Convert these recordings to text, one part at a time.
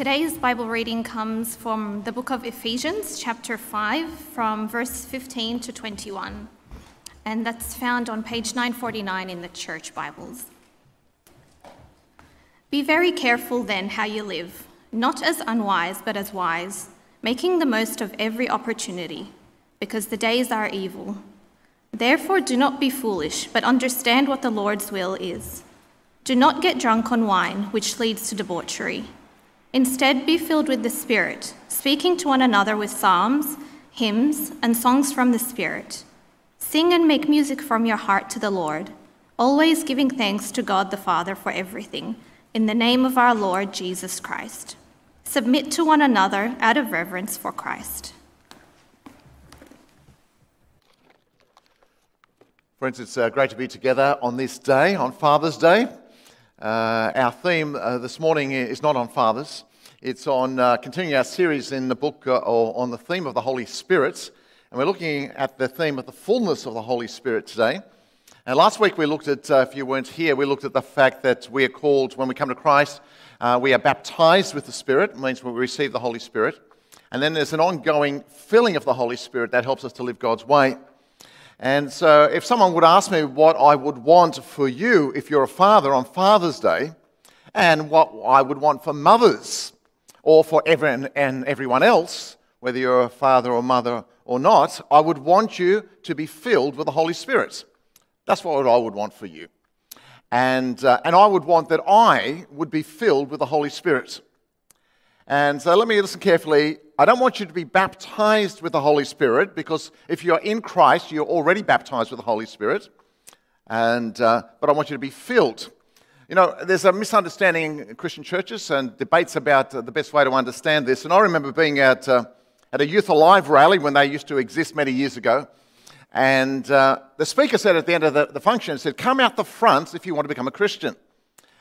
Today's Bible reading comes from the book of Ephesians, chapter 5, from verse 15 to 21. And that's found on page 949 in the church Bibles. Be very careful then how you live, not as unwise, but as wise, making the most of every opportunity, because the days are evil. Therefore, do not be foolish, but understand what the Lord's will is. Do not get drunk on wine, which leads to debauchery. Instead, be filled with the Spirit, speaking to one another with psalms, hymns, and songs from the Spirit. Sing and make music from your heart to the Lord, always giving thanks to God the Father for everything, in the name of our Lord Jesus Christ. Submit to one another out of reverence for Christ. Friends, it's uh, great to be together on this day, on Father's Day. Uh, our theme uh, this morning is not on fathers, it's on uh, continuing our series in the book uh, or on the theme of the Holy Spirit. And we're looking at the theme of the fullness of the Holy Spirit today. And last week we looked at, uh, if you weren't here, we looked at the fact that we are called, when we come to Christ, uh, we are baptized with the Spirit, it means we receive the Holy Spirit. And then there's an ongoing filling of the Holy Spirit that helps us to live God's way. And so, if someone would ask me what I would want for you if you're a father on Father's Day, and what I would want for mothers, or for everyone and everyone else, whether you're a father or mother or not, I would want you to be filled with the Holy Spirit. That's what I would want for you. And, uh, and I would want that I would be filled with the Holy Spirit. And so let me listen carefully. I don't want you to be baptized with the Holy Spirit because if you're in Christ, you're already baptized with the Holy Spirit. And, uh, but I want you to be filled. You know, there's a misunderstanding in Christian churches and debates about uh, the best way to understand this. And I remember being at, uh, at a Youth Alive rally when they used to exist many years ago. And uh, the speaker said at the end of the, the function, said, Come out the front if you want to become a Christian.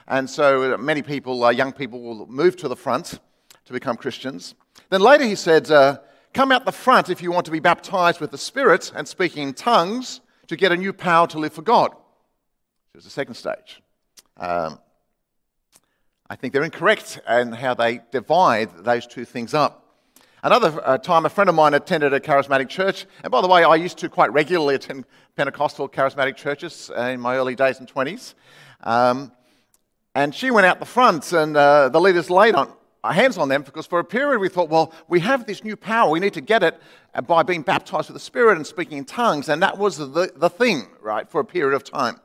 And so uh, many people, uh, young people, will move to the front to become Christians. Then later he said, uh, Come out the front if you want to be baptized with the Spirit and speaking in tongues to get a new power to live for God. There's the second stage. Um, I think they're incorrect in how they divide those two things up. Another uh, time, a friend of mine attended a charismatic church. And by the way, I used to quite regularly attend Pentecostal charismatic churches uh, in my early days and 20s. Um, and she went out the front, and uh, the leaders laid on, hands on them because for a period we thought, well, we have this new power. We need to get it by being baptized with the Spirit and speaking in tongues. And that was the, the thing, right, for a period of time.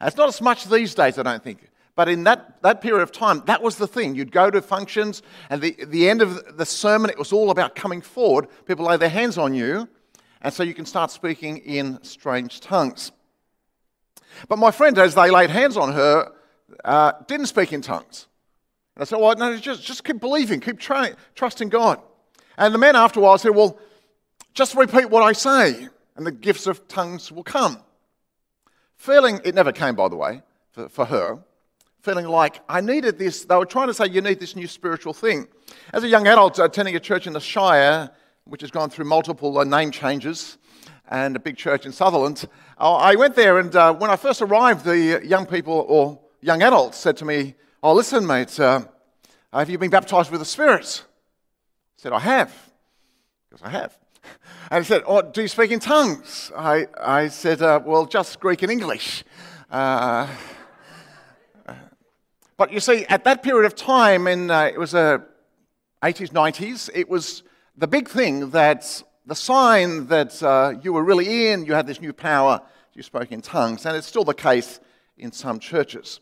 And it's not as much these days, I don't think. But in that, that period of time, that was the thing. You'd go to functions, and the, the end of the sermon, it was all about coming forward. People lay their hands on you, and so you can start speaking in strange tongues. But my friend, as they laid hands on her, uh, didn't speak in tongues. And I said, Well, no, just, just keep believing, keep trying, trusting God. And the man after a while said, Well, just repeat what I say, and the gifts of tongues will come. Feeling, it never came, by the way, for, for her, feeling like I needed this. They were trying to say, You need this new spiritual thing. As a young adult attending a church in the Shire, which has gone through multiple uh, name changes, and a big church in Sutherland, uh, I went there, and uh, when I first arrived, the young people or young adults said to me, Oh, listen, mate, uh, have you been baptized with the Spirit? I said, I have. Because I have. And he said, Oh, do you speak in tongues? I, I said, uh, Well, just Greek and English. Uh, but you see, at that period of time, in uh, it was the 80s, 90s, it was the big thing that the sign that uh, you were really in, you had this new power, you spoke in tongues. And it's still the case in some churches.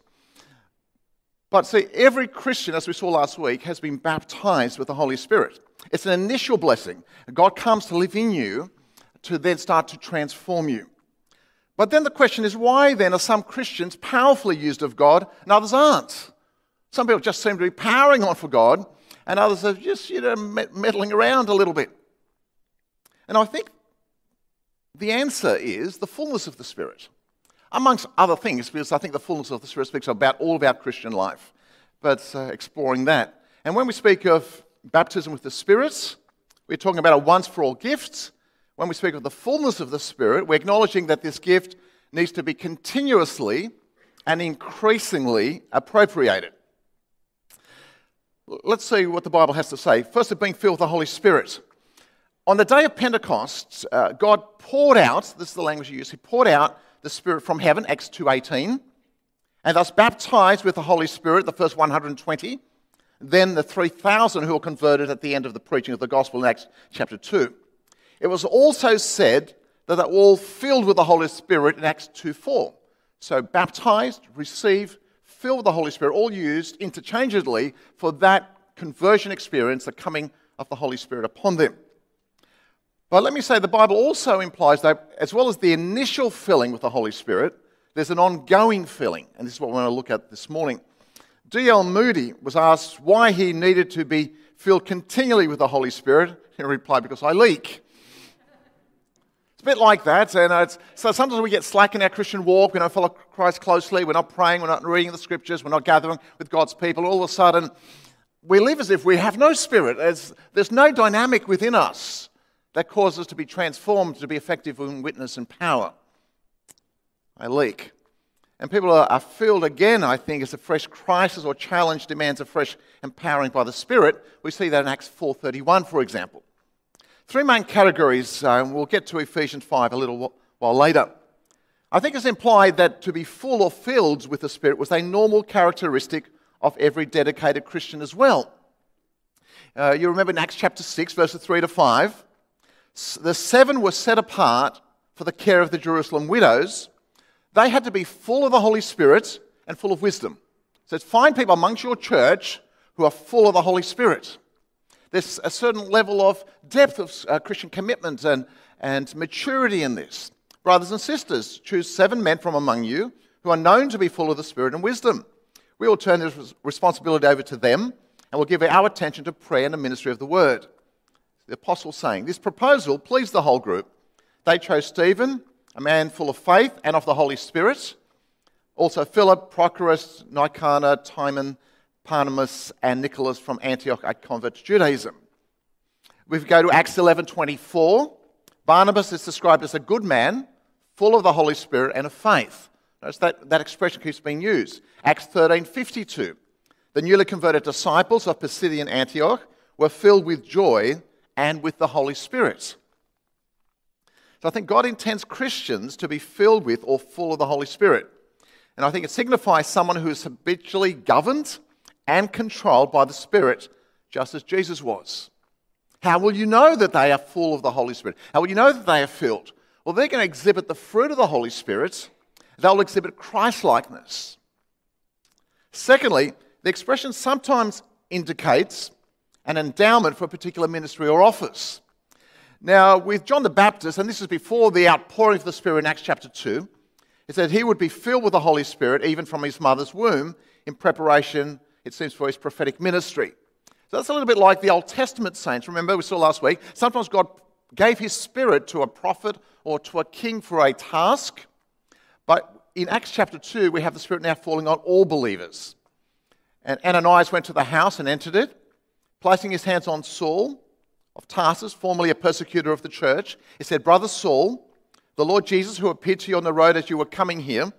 But see, every Christian, as we saw last week, has been baptized with the Holy Spirit. It's an initial blessing. God comes to live in you to then start to transform you. But then the question is why then are some Christians powerfully used of God and others aren't? Some people just seem to be powering on for God, and others are just, you know, meddling around a little bit. And I think the answer is the fullness of the Spirit amongst other things, because I think the fullness of the Spirit speaks about all of our Christian life, but uh, exploring that. And when we speak of baptism with the Spirit, we're talking about a once for all gift. When we speak of the fullness of the Spirit, we're acknowledging that this gift needs to be continuously and increasingly appropriated. let's see what the Bible has to say. First, of being filled with the Holy Spirit. On the day of Pentecost, uh, God poured out, this is the language he used, he poured out the Spirit from heaven, Acts 2.18, and thus baptized with the Holy Spirit, the first 120, then the 3,000 who were converted at the end of the preaching of the gospel in Acts chapter 2. It was also said that they were all filled with the Holy Spirit in Acts 2.4. So baptized, receive, filled with the Holy Spirit, all used interchangeably for that conversion experience, the coming of the Holy Spirit upon them. But let me say the Bible also implies that as well as the initial filling with the Holy Spirit, there's an ongoing filling. And this is what we want to look at this morning. D.L. Moody was asked why he needed to be filled continually with the Holy Spirit. He replied, Because I leak. It's a bit like that. And so sometimes we get slack in our Christian walk. We don't follow Christ closely. We're not praying. We're not reading the scriptures. We're not gathering with God's people. All of a sudden, we live as if we have no spirit. There's, there's no dynamic within us that causes us to be transformed to be effective in witness and power. I leak. And people are, are filled again, I think, as a fresh crisis or challenge demands a fresh empowering by the Spirit. We see that in Acts 4.31, for example. Three main categories, uh, we'll get to Ephesians 5 a little while later. I think it's implied that to be full or filled with the Spirit was a normal characteristic of every dedicated Christian as well. Uh, you remember in Acts chapter 6, verses 3 to 5, the seven were set apart for the care of the Jerusalem widows they had to be full of the Holy Spirit and full of wisdom. So find people amongst your church who are full of the Holy Spirit. There's a certain level of depth of uh, Christian commitment and, and maturity in this. Brothers and sisters, choose seven men from among you who are known to be full of the Spirit and wisdom. We will turn this responsibility over to them and we'll give our attention to prayer and the ministry of the word. The apostle saying, This proposal pleased the whole group. They chose Stephen a man full of faith and of the Holy Spirit. Also, Philip, Prochorus, Nicanor, Timon, Parmenas, and Nicholas from Antioch, a convert to Judaism. We go to Acts 11:24. Barnabas is described as a good man, full of the Holy Spirit and of faith. Notice that, that expression keeps being used. Acts 13:52. The newly converted disciples of Pisidian Antioch were filled with joy and with the Holy Spirit. So I think God intends Christians to be filled with or full of the Holy Spirit. And I think it signifies someone who is habitually governed and controlled by the Spirit, just as Jesus was. How will you know that they are full of the Holy Spirit? How will you know that they are filled? Well, they're going to exhibit the fruit of the Holy Spirit. They'll exhibit Christ likeness. Secondly, the expression sometimes indicates an endowment for a particular ministry or office. Now, with John the Baptist, and this is before the outpouring of the Spirit in Acts chapter 2, it said he would be filled with the Holy Spirit even from his mother's womb in preparation, it seems, for his prophetic ministry. So that's a little bit like the Old Testament saints. Remember, we saw last week, sometimes God gave his Spirit to a prophet or to a king for a task. But in Acts chapter 2, we have the Spirit now falling on all believers. And Ananias went to the house and entered it, placing his hands on Saul of Tarsus, formerly a persecutor of the church. He said, Brother Saul, the Lord Jesus, who appeared to you on the road as you were coming here,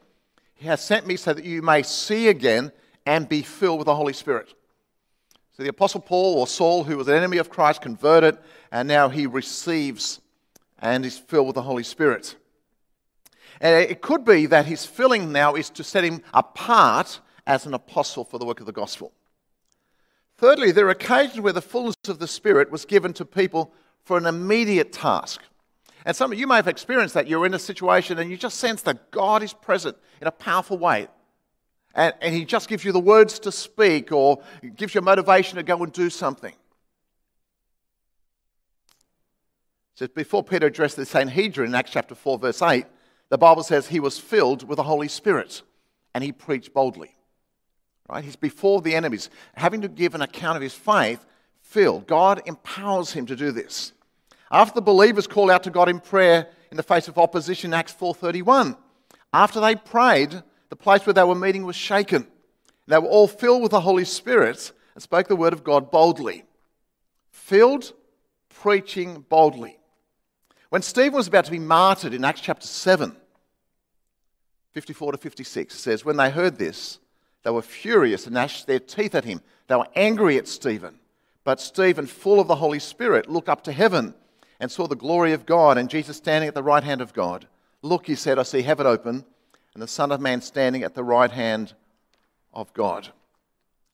he has sent me so that you may see again and be filled with the Holy Spirit. So the Apostle Paul, or Saul, who was an enemy of Christ, converted, and now he receives and is filled with the Holy Spirit. And it could be that his filling now is to set him apart as an apostle for the work of the gospel. Thirdly, there are occasions where the fullness of the Spirit was given to people for an immediate task. And some of you may have experienced that. You're in a situation and you just sense that God is present in a powerful way. And, and He just gives you the words to speak or gives you motivation to go and do something. Says, before Peter addressed the Sanhedrin in Acts chapter 4, verse 8, the Bible says he was filled with the Holy Spirit and he preached boldly. Right? He's before the enemies, having to give an account of his faith, filled. God empowers him to do this. After the believers call out to God in prayer in the face of opposition, Acts 4:31, after they prayed, the place where they were meeting was shaken. They were all filled with the Holy Spirit and spoke the word of God boldly. Filled, preaching boldly. When Stephen was about to be martyred in Acts chapter 7, 54 to 56, it says, When they heard this, they were furious and gnashed their teeth at him. They were angry at Stephen. But Stephen, full of the Holy Spirit, looked up to heaven and saw the glory of God and Jesus standing at the right hand of God. Look, he said, I see heaven open and the Son of Man standing at the right hand of God.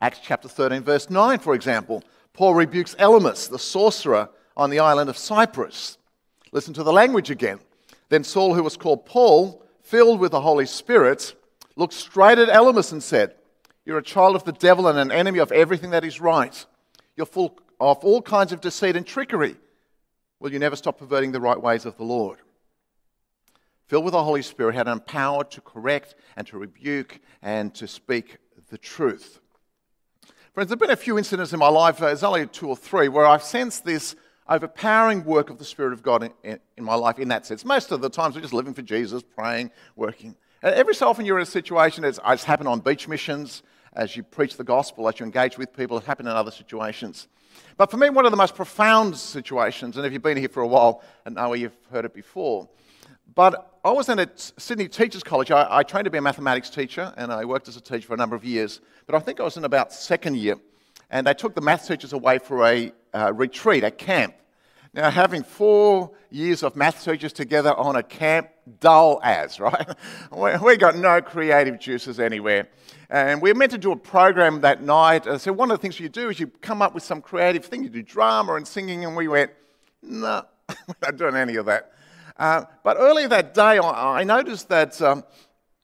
Acts chapter 13, verse 9, for example, Paul rebukes Elymas, the sorcerer on the island of Cyprus. Listen to the language again. Then Saul, who was called Paul, filled with the Holy Spirit, looked straight at Elymas and said, You're a child of the devil and an enemy of everything that is right. You're full of all kinds of deceit and trickery. Will you never stop perverting the right ways of the Lord? Filled with the Holy Spirit, had empowered to correct and to rebuke and to speak the truth. Friends, there have been a few incidents in my life, uh, there's only two or three, where I've sensed this overpowering work of the Spirit of God in, in, in, my life in that sense. Most of the times we're just living for Jesus, praying, working. And every so often you're in a situation, it's, it's happened on beach missions, as you preach the gospel, as you engage with people, it happened in other situations. But for me, one of the most profound situations, and if you've been here for a while and know you've heard it before, but I was in at Sydney Teachers College. I, I, trained to be a mathematics teacher, and I worked as a teacher for a number of years. But I think I was in about second year, and they took the math teachers away for a uh, retreat, a camp. Now, having four years of math teachers together on a camp, dull as, right? we, got no creative juices anywhere. And we were meant to do a program that night. So, one of the things you do is you come up with some creative thing. You do drama and singing, and we went, no, we're not doing any of that. Uh, but earlier that day, I, I noticed that um,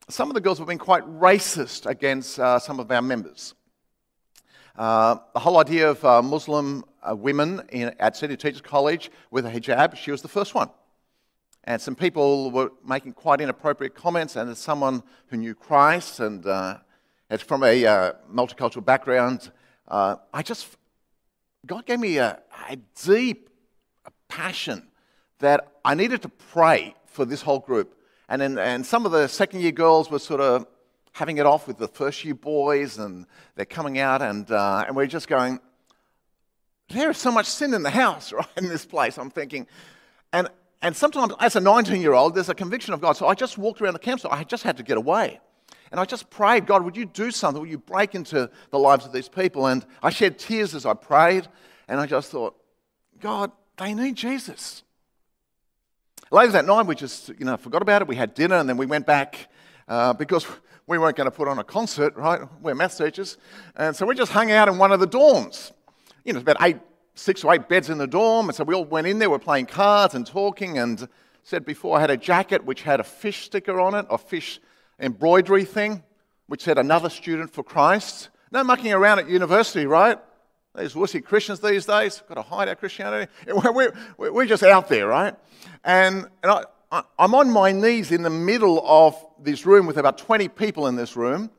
some of the girls were being quite racist against uh, some of our members. Uh, the whole idea of uh, Muslim uh, women in, at Sydney Teachers College with a hijab, she was the first one. And some people were making quite inappropriate comments, and as someone who knew Christ and uh, is from a uh, multicultural background, I just, God gave me a, a deep passion that I needed to pray for this whole group. And, in, and some of the second year girls were sort of having it off with the first year boys, and they're coming out, and, uh, and we're just going, there is so much sin in the house, right, in this place, I'm thinking. And, and sometimes, as a 19 year old, there's a conviction of God. So I just walked around the campsite. I just had to get away. And I just prayed, God, would you do something? Would you break into the lives of these people? And I shed tears as I prayed. And I just thought, God, they need Jesus. Later that night, we just you know forgot about it. We had dinner and then we went back uh, because we weren't going to put on a concert, right? We're math teachers, and so we just hung out in one of the dorms. You know, about eight, six or eight beds in the dorm, and so we all went in there. We're playing cards and talking, and said before I had a jacket which had a fish sticker on it, a fish embroidery thing, which said another student for Christ. No mucking around at university, right? These wussy Christians these days, got to hide our Christianity. We're, we're, we're just out there, right? And, and I, I, I'm on my knees in the middle of this room with about 20 people in this room.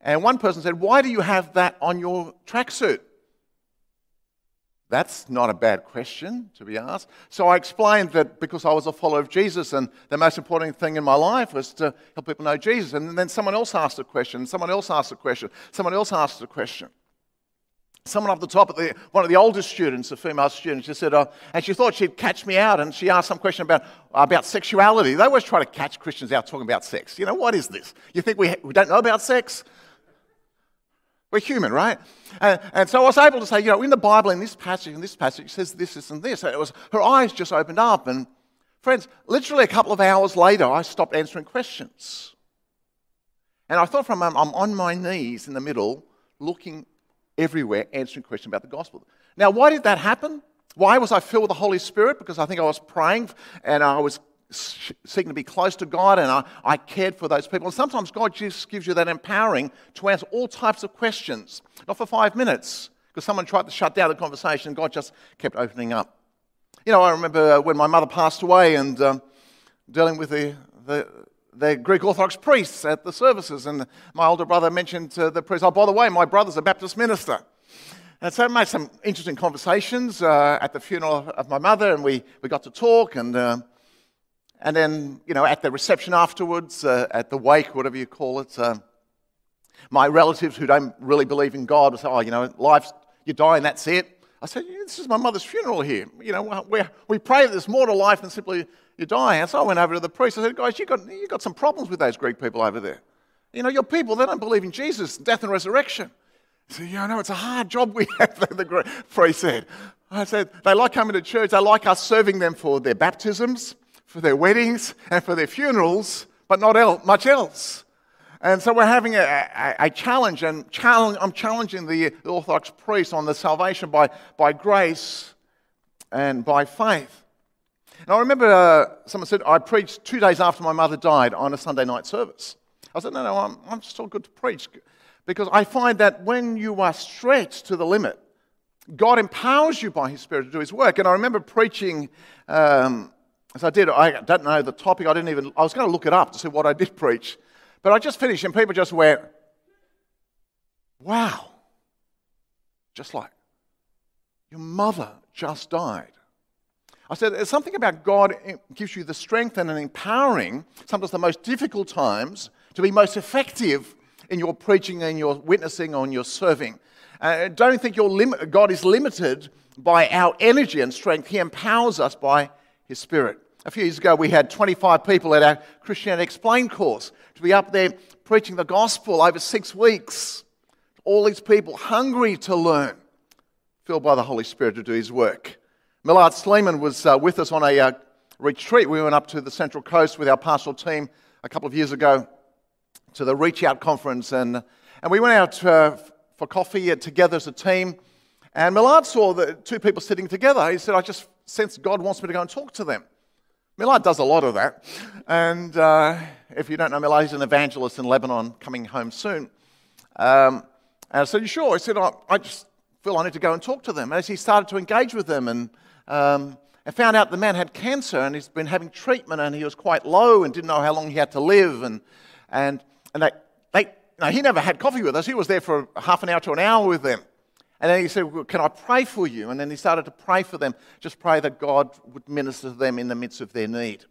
And one person said, Why do you have that on your tracksuit? That's not a bad question to be asked. So I explained that because I was a follower of Jesus and the most important thing in my life was to help people know Jesus. And then someone else asked a question, someone else asked a question, someone else asked a question someone up the top the, one of the oldest students, a female student, she said, uh, and she thought she'd catch me out, and she asked some question about, about sexuality. They always try to catch Christians out talking about sex. You know, what is this? You think we, we don't know about sex? We're human, right? And, and, so I was able to say, you know, in the Bible, in this passage, in this passage, it says this, this, and this. And it was, her eyes just opened up. And friends, literally a couple of hours later, I stopped answering questions. And I thought moment, I'm on my knees in the middle, looking everywhere answering questions about the gospel. Now, why did that happen? Why was I filled with the Holy Spirit? Because I think I was praying and I was seeking to be close to God and I, I cared for those people. And sometimes God just gives you that empowering to answer all types of questions, not for five minutes, because someone tried to shut down the conversation God just kept opening up. You know, I remember when my mother passed away and um, dealing with the, the, the Greek Orthodox priests at the services, and my older brother mentioned to the priest, oh, by the way, my brother's a Baptist minister. And so I made some interesting conversations uh, at the funeral of my mother, and we, we got to talk, and, uh, and then, you know, at the reception afterwards, uh, at the wake, whatever you call it, uh, my relatives who don't really believe in God would say, oh, you know, life's, you die and that's it. I said, this is my mother's funeral here. You know, we, we pray that there's more to life than simply you die. And so I went over to the priest. I said, guys, you've got, you got some problems with those Greek people over there. You know, your people, they don't believe in Jesus, death and resurrection. So, you know, it's a hard job we have, the priest said. I said, they like coming to church, they like us serving them for their baptisms, for their weddings, and for their funerals, but not el- much else. And so we're having a, a, a challenge, and challenge, I'm challenging the, Orthodox priest on the salvation by, by grace and by faith. And I remember uh, someone said, I preached two days after my mother died on a Sunday night service. I said, no, no, I'm, I'm still good to preach because I find that when you are stretched to the limit, God empowers you by His Spirit to do His work. And I remember preaching, um, as I did, I don't know the topic, I didn't even, I was going to look it up to see what I did preach. But I just finished, and people just went, wow. Just like, your mother just died. I said, there's something about God gives you the strength and an empowering, sometimes the most difficult times, to be most effective in your preaching and your witnessing in your serving. Uh, don't think lim- God is limited by our energy and strength. He empowers us by His Spirit. A few years ago, we had 25 people at our Christianity Explained course to be up there preaching the gospel over six weeks. All these people hungry to learn, filled by the Holy Spirit to do His work. Millard Sleeman was uh, with us on a uh, retreat. We went up to the Central Coast with our pastoral team a couple of years ago to the Reach Out conference, and, and we went out uh, for coffee together as a team. And Millard saw the two people sitting together. He said, I just sense God wants me to go and talk to them. Millard does a lot of that. And uh, if you don't know Millard, he's an evangelist in Lebanon coming home soon. Um, and I said, sure? He said, I, I, just feel I need to go and talk to them. And as he started to engage with them and, um, and found out the man had cancer and he's been having treatment and he was quite low and didn't know how long he had to live. And, and and they, they, no, he never had coffee with us. He was there for half an hour to an hour with them. And then he said, well, Can I pray for you? And then he started to pray for them. Just pray that God would minister to them in the midst of their need.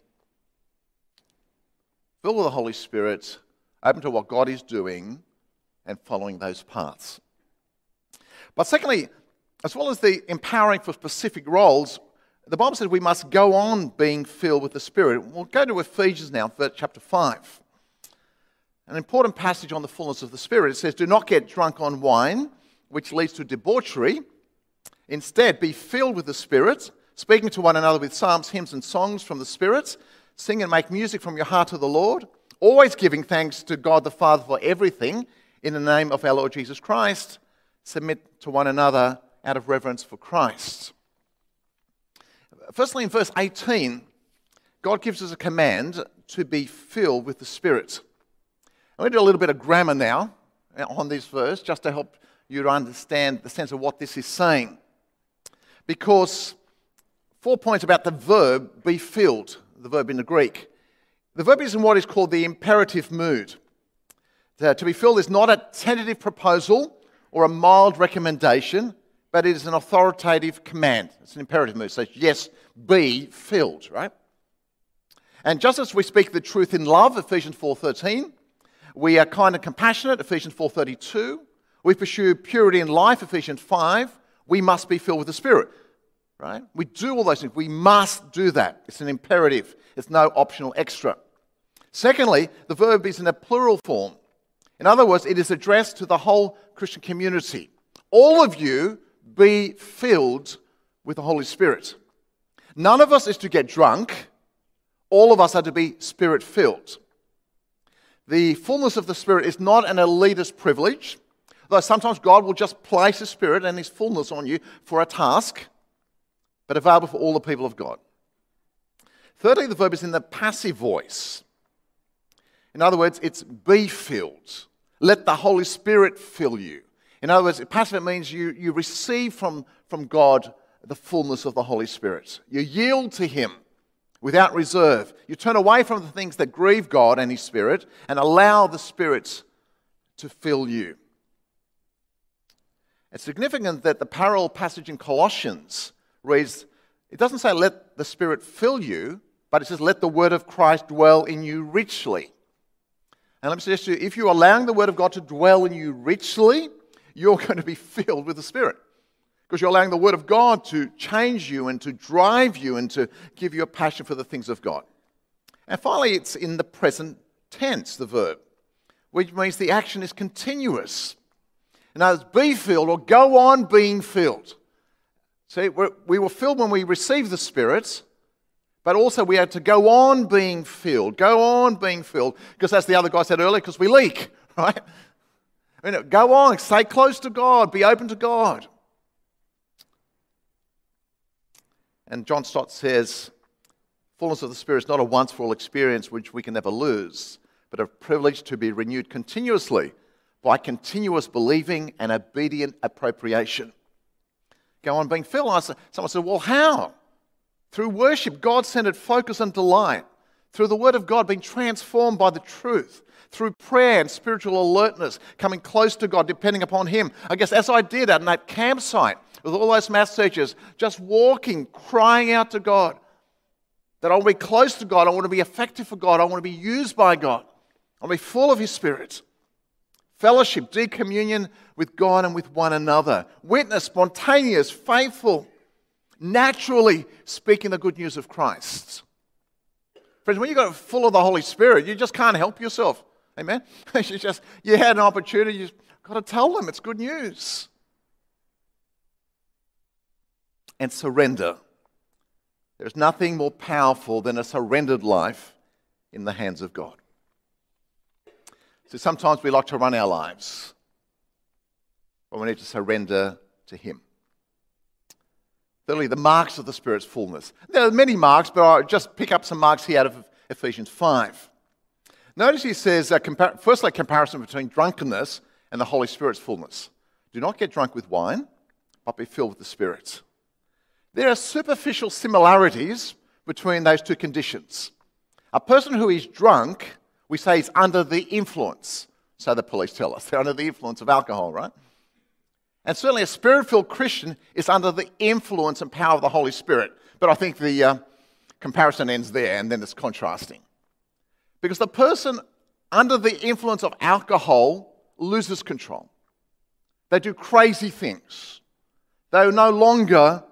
Filled with the Holy Spirit, open to what God is doing and following those paths. But secondly, as well as the empowering for specific roles, the Bible says we must go on being filled with the Spirit. We'll go to Ephesians now, chapter 5 an important passage on the fullness of the Spirit. It says, Do not get drunk on wine, which leads to debauchery. Instead, be filled with the Spirit, speaking to one another with psalms, hymns, and songs from the Spirit. Sing and make music from your heart to the Lord, always giving thanks to God the Father for everything in the name of our Lord Jesus Christ. Submit to one another out of reverence for Christ. Firstly, in verse 18, God gives us a command to be filled with the Spirit. I'm going to do a little bit of grammar now on this verse just to help you to understand the sense of what this is saying. Because four points about the verb be filled, the verb in the Greek. The verb is in what is called the imperative mood. The, to be filled is not a tentative proposal or a mild recommendation, but it is an authoritative command. It's an imperative mood. Says, yes, be filled, right? And just as we speak the truth in love, Ephesians 4.13, we are kind and compassionate, Ephesians 4.32. We pursue purity in life, Ephesians 5. We must be filled with the Spirit, right? We do all those things. We must do that. It's an imperative. It's no optional extra. Secondly, the verb is in a plural form. In other words, it is addressed to the whole Christian community. All of you be filled with the Holy Spirit. None of us is to get drunk. All of us are to be spirit filled. The fullness of the Spirit is not an elitist privilege, though sometimes God will just place His Spirit and His fullness on you for a task, but available for all the people of God. Thirdly, the verb is in the passive voice. In other words, it's be filled. Let the Holy Spirit fill you. In other words, passive means you, you receive from, from God the fullness of the Holy Spirit. You yield to Him without reserve. You turn away from the things that grieve God and His Spirit and allow the Spirit to fill you. It's significant that the parallel passage in Colossians reads, it doesn't say let the Spirit fill you, but it says let the word of Christ dwell in you richly. And let me suggest to you, if you're allowing the word of God to dwell in you richly, you're going to be filled with the Spirit because you're allowing the Word of God to change you and to drive you and to give you a passion for the things of God. And finally, it's in the present tense, the verb, which means the action is continuous. Other words, be filled or go on being filled. See, we were filled when we received the Spirit, but also we had to go on being filled. Go on being filled. Because as the other guy said earlier, because we leak, right? I mean, go on, stay close to God, be open to God. And John Stott says, fullness of the Spirit is not a once for all experience which we can never lose, but a privilege to be renewed continuously by continuous believing and obedient appropriation. Go on being filled. I said, Someone said, Well, how? Through worship, God centered focus and delight. Through the Word of God being transformed by the truth. Through prayer and spiritual alertness, coming close to God, depending upon Him. I guess as I did at that campsite with all those math teachers, just walking, crying out to God. That I want to be close to God. I want to be effective for God. I want to be used by God. I want to be full of His Spirit. Fellowship, deep communion with God and with one another. Witness, spontaneous, faithful, naturally speaking the good news of Christ. Friends, when you got full of the Holy Spirit, you just can't help yourself. Amen? you just you had an opportunity, you got to tell them it's good news. And surrender. There's nothing more powerful than a surrendered life in the hands of God. So sometimes we like to run our lives, but we need to surrender to Him. Thirdly, the marks of the Spirit's fullness. There are many marks, but I'll just pick up some marks here out of Ephesians 5. Notice he says, uh, compar- firstly, comparison between drunkenness and the Holy Spirit's fullness. Do not get drunk with wine, but be filled with the Spirit. There are superficial similarities between those two conditions. A person who is drunk, we say, is under the influence. So the police tell us. They're under the influence of alcohol, right? And certainly a spirit filled Christian is under the influence and power of the Holy Spirit. But I think the uh, comparison ends there and then it's contrasting. Because the person under the influence of alcohol loses control. They do crazy things. They're no longer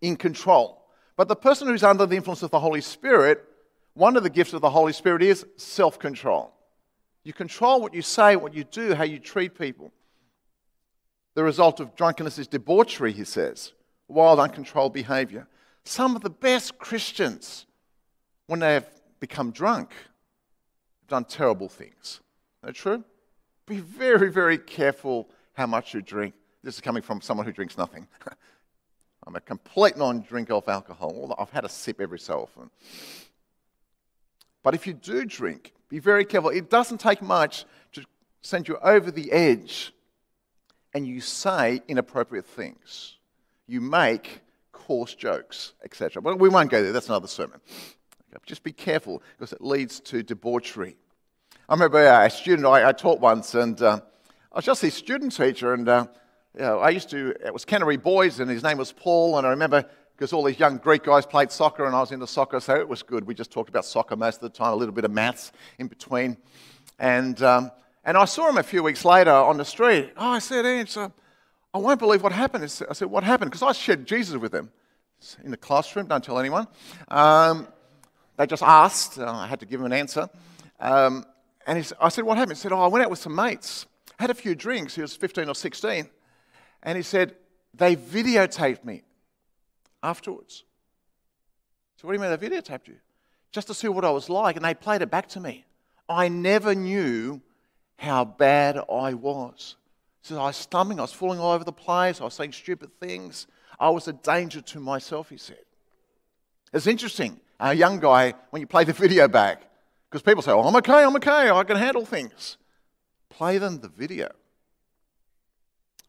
in control. But the person who's under the influence of the Holy Spirit, one of the gifts of the Holy Spirit is self control. You control what you say, what you do, how you treat people. The result of drunkenness is debauchery, he says, wild, uncontrolled behavior. Some of the best Christians, when they have become drunk, have done terrible things. Is that true? Be very, very careful how much you drink. This is coming from someone who drinks nothing. I'm a complete non drinker of alcohol. I've had a sip every so often. But if you do drink, be very careful. It doesn't take much to send you over the edge and you say inappropriate things. You make coarse jokes, etc. But we won't go there, that's another sermon. Just be careful because it leads to debauchery. I remember a student I, I taught once, and uh, I was just his student teacher, and uh, you know, I used to, it was Canterbury Boys, and his name was Paul, and I remember because all these young Greek guys played soccer, and I was into soccer, so it was good. We just talked about soccer most of the time, a little bit of maths in between. And um, and I saw him a few weeks later on the street. Oh, I said, Ange, I won't believe what happened. I said, What happened? Because I shared Jesus with him in the classroom. Don't tell anyone. Um, they just asked. I had to give them an answer. Um, and he, I said, What happened? He said, Oh, I went out with some mates, had a few drinks. He was 15 or 16. And he said, They videotaped me afterwards. So, what do you mean they videotaped you? Just to see what I was like. And they played it back to me. I never knew how bad I was. So I was stumbling, I was falling all over the place, I was saying stupid things. I was a danger to myself, he said. It's interesting, a young guy, when you play the video back, because people say, oh, I'm okay, I'm okay, I can handle things. Play them the video.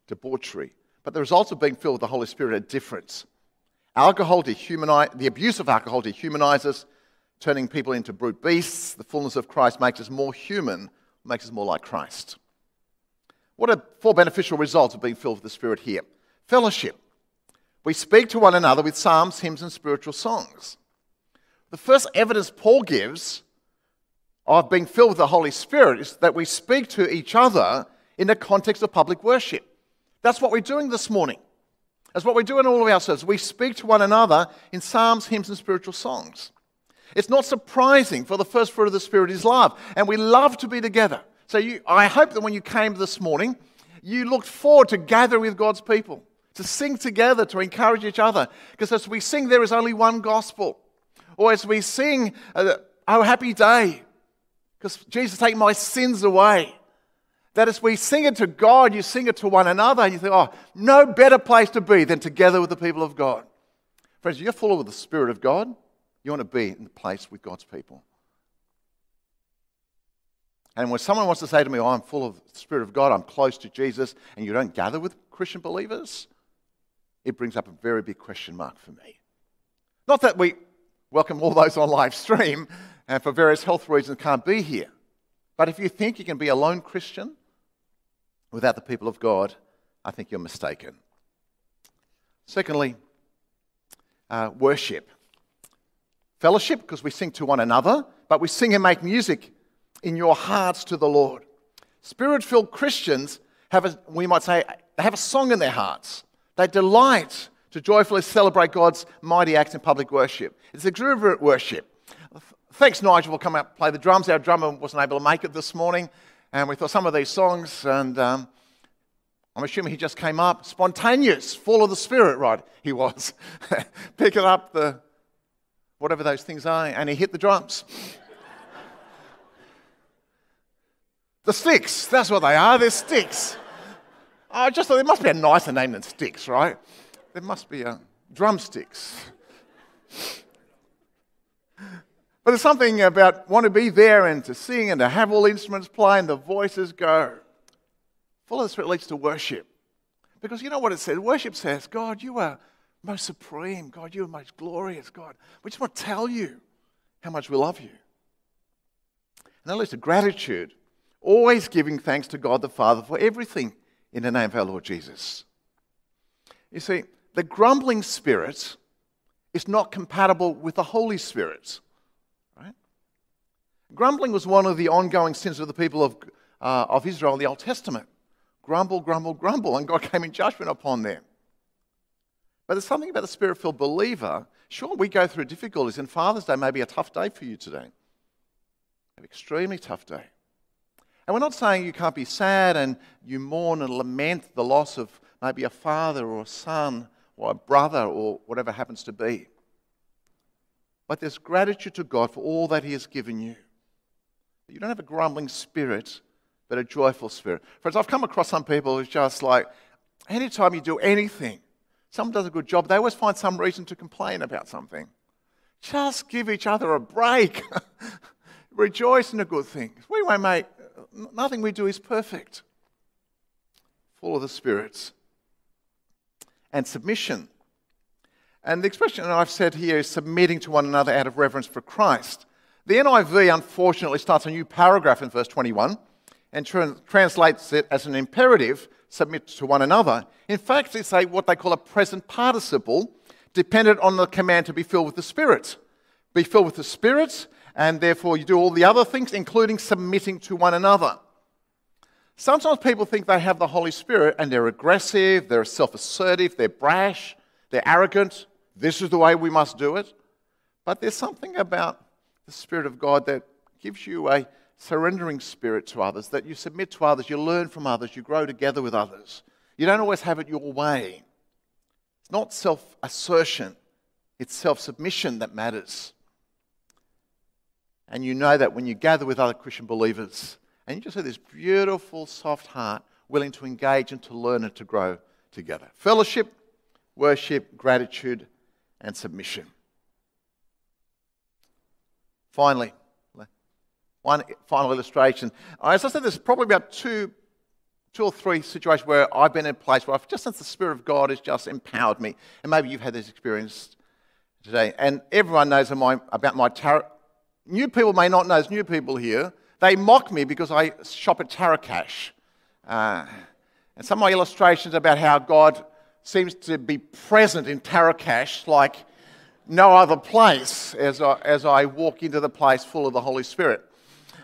Debauchery. But the results of being filled with the Holy Spirit are different. Alcohol dehumanize, the abuse of alcohol dehumanizes, turning people into brute beasts. The fullness of Christ makes us more human makes us more like Christ. What are four beneficial results of being filled with the Spirit here? Fellowship. We speak to one another with psalms, hymns, and spiritual songs. The first evidence Paul gives of being filled with the Holy Spirit is that we speak to each other in the context of public worship. That's what we're doing this morning. That's what we do in all of our services. We speak to one another in psalms, hymns, and spiritual songs. It's not surprising, for the first fruit of the Spirit is love, and we love to be together. So you, I hope that when you came this morning, You looked forward to gathering with God's people, to sing together, to encourage each other. Because as we sing, there is only one gospel. Or as we sing, uh, Oh, happy day, because Jesus take my sins away. That as we sing it to God, you sing it to one another, and you think, oh, no better place to be than together with the people of God. Friends, you're full of the Spirit of God. You want to be in the place with God's people. And when someone wants to say to me, oh, I'm full of the Spirit of God, I'm close to Jesus, and you don't gather with Christian believers, it brings up a very big question mark for me. Not that we welcome all those on live stream and for various health reasons can't be here. But if you think you can be a lone Christian without the people of God, I think you're mistaken. Secondly, uh, worship. Fellowship, because we sing to one another, but we sing and make music in your hearts to the Lord. Spirit filled Christians have, a, we might say, they have a song in their hearts. They delight to joyfully celebrate God's mighty acts in public worship. It's exuberant worship. Thanks, Nigel, for coming up and play the drums. Our drummer wasn't able to make it this morning, and we thought some of these songs, and um, I'm assuming he just came up spontaneous, full of the Spirit, right? He was. Picking up the whatever those things are, and he hit the drums. the sticks, that's what they are, they're sticks. I just thought there must be a nicer name than sticks, right? There must be a drumsticks. But there's something about want to be there and to sing and to have all the instruments play and the voices go. Full of the Spirit leads to worship. Because you know what it says? Worship says, God, you are most supreme. God, you are most glorious. God, we just want to tell you how much we love you. And that leads to gratitude, always giving thanks to God the Father for everything in the name of our Lord Jesus. You see, the grumbling spirit is not compatible with the Holy Spirit. Grumbling was one of the ongoing sins of the people of, uh, of Israel in the Old Testament. Grumble, grumble, grumble, and God came in judgment upon them. But there's something about the spirit filled believer. Sure, we go through difficulties, and Father's Day may be a tough day for you today. An extremely tough day. And we're not saying you can't be sad and you mourn and lament the loss of maybe a father or a son or a brother or whatever happens to be. But there's gratitude to God for all that He has given you. You don't have a grumbling spirit, but a joyful spirit. Friends, I've come across some people who's just like, anytime you do anything, someone does a good job, they always find some reason to complain about something. Just give each other a break. Rejoice in the good things. We won't make, nothing we do is perfect. Full of the spirits. And submission. And the expression I've said here is submitting to one another out of reverence for Christ. The NIV unfortunately starts a new paragraph in verse 21 and tra- translates it as an imperative submit to one another. In fact, it's a, what they call a present participle, dependent on the command to be filled with the Spirit. Be filled with the Spirit, and therefore you do all the other things, including submitting to one another. Sometimes people think they have the Holy Spirit and they're aggressive, they're self assertive, they're brash, they're arrogant. This is the way we must do it. But there's something about the Spirit of God that gives you a surrendering spirit to others, that you submit to others, you learn from others, you grow together with others. You don't always have it your way. It's not self assertion, it's self submission that matters. And you know that when you gather with other Christian believers, and you just have this beautiful, soft heart, willing to engage and to learn and to grow together. Fellowship, worship, gratitude, and submission. Finally, one final illustration. As I said, there's probably about two, two or three situations where I've been in a place where I've just since the Spirit of God has just empowered me. And maybe you've had this experience today. And everyone knows about my tarot. New people may not know, there's new people here. They mock me because I shop at Tarocash. Uh, and some of my illustrations about how God seems to be present in Tarocash, like no other place as I, as I walk into the place full of the Holy Spirit.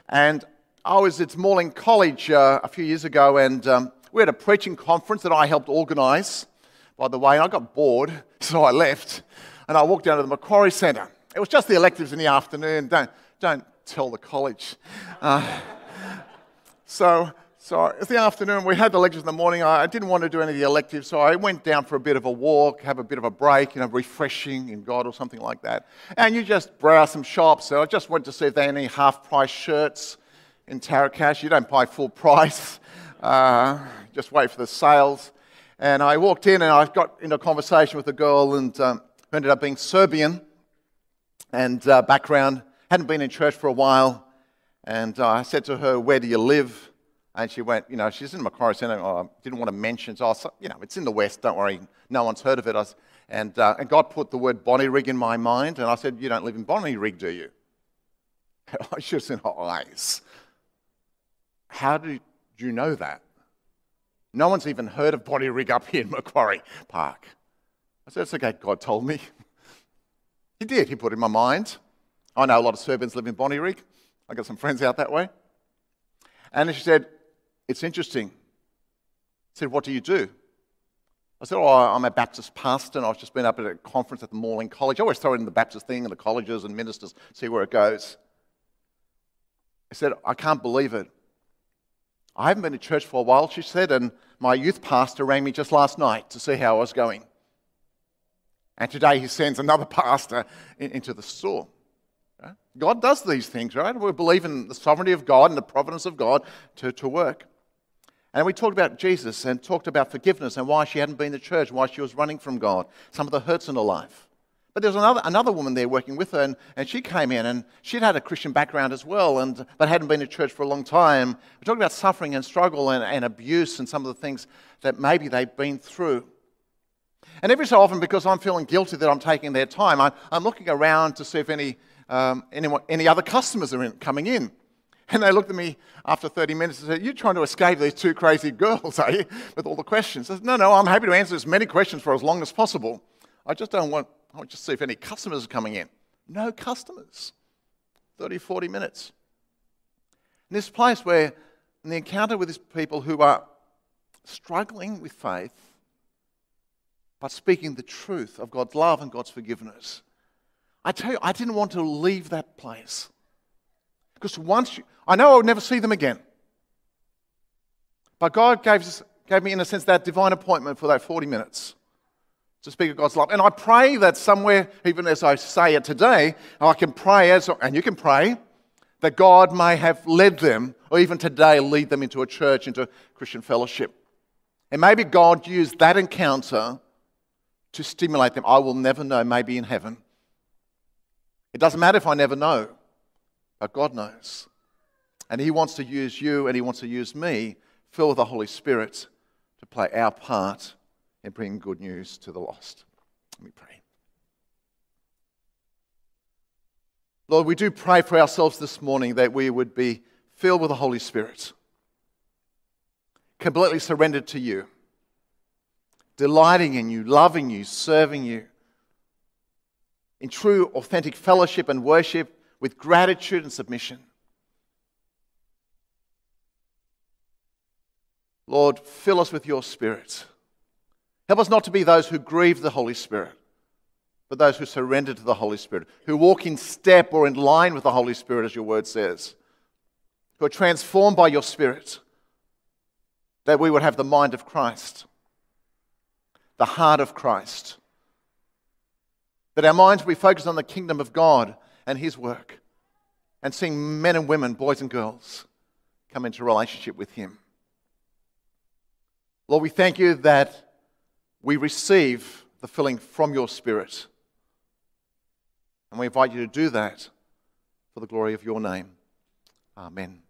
And I was at Morling College uh, a few years ago, and um, we had a preaching conference that I helped organise, by the way, and I got bored, so I left, and I walked down to the Macquarie Centre. It was just the electives in the afternoon. Don't, don't tell the college. Uh, so, So it's the afternoon. We had the lectures in the morning. I didn't want to do any of the electives, so I went down for a bit of a walk, have a bit of a break, you know, refreshing in God or something like that. And you just browse some shops. So I just went to see if they had any half-price shirts in Tarocash. You don't buy full price. Uh, just wait for the sales. And I walked in and I got into a conversation with a girl and um, who ended up being Serbian and uh, background, hadn't been in church for a while. And uh, I said to her, Where do you live? And she went, you know, she's in Macquarie Centre. Oh, I didn't want to mention, so, was, you know, it's in the West, don't worry, no one's heard of it. Was, and, uh, and God put the word Bonnie Bonnyrigg in my mind, and I said, You don't live in Bonnie Bonnyrigg, do you? I should have said, Eyes. How did you know that? No one's even heard of Bonnie Bonnyrigg up here in Macquarie Park. I said, It's okay, God told me. he did, he put it in my mind. I know a lot of Serbians live in Bonnie Bonnyrigg. I got some friends out that way. And she said, It's interesting. I said, What do you do? I said, Oh, I'm a Baptist pastor, and I've just been up at a conference at the Morling College. I always throw in the Baptist thing and the colleges and ministers, see where it goes. I said, I can't believe it. I haven't been to church for a while, she said, and my youth pastor rang me just last night to see how I was going. And today he sends another pastor into the store. God does these things, right? We believe in the sovereignty of God and the providence of God to, to work. And we talked about Jesus and talked about forgiveness and why she hadn't been to church, why she was running from God, some of the hurts in her life. But there was another, another woman there working with her, and, and she came in, and she'd had a Christian background as well, and, but hadn't been to church for a long time. We talked about suffering and struggle and, and abuse and some of the things that maybe they've been through. And every so often, because I'm feeling guilty that I'm taking their time, I, I'm looking around to see if any um, anyone, any other customers are in, coming in. And they looked at me after 30 minutes and said, You're trying to escape these two crazy girls, are you? With all the questions. I said, No, no, I'm happy to answer as many questions for as long as possible. I just don't want, I want to see if any customers are coming in. No customers. 30, 40 minutes. In this place where, in the encounter with these people who are struggling with faith, but speaking the truth of God's love and God's forgiveness, I tell you, I didn't want to leave that place. Because once you, I know I would never see them again. But God gave, gave me, in a sense, that divine appointment for that 40 minutes to speak of God's love. And I pray that somewhere, even as I say it today, I can pray as, and you can pray, that God may have led them, or even today lead them into a church, into Christian fellowship. And maybe God used that encounter to stimulate them. I will never know, maybe in heaven. It doesn't matter if I never know, but God knows. And He wants to use you and He wants to use me, filled with the Holy Spirit, to play our part in bringing good news to the lost. Let me pray. Lord, we do pray for ourselves this morning that we would be filled with the Holy Spirit, completely surrendered to you, delighting in you, loving you, serving you in true, authentic fellowship and worship with gratitude and submission. Lord, fill us with your Spirit. Help us not to be those who grieve the Holy Spirit, but those who surrender to the Holy Spirit, who walk in step or in line with the Holy Spirit, as your word says, who are transformed by your Spirit, that we would have the mind of Christ, the heart of Christ that our minds will be focused on the kingdom of God and His work and seeing men and women, boys and girls, come into relationship with Him. Lord, we thank you that we receive the filling from your Spirit. And we invite you to do that for the glory of your name. Amen.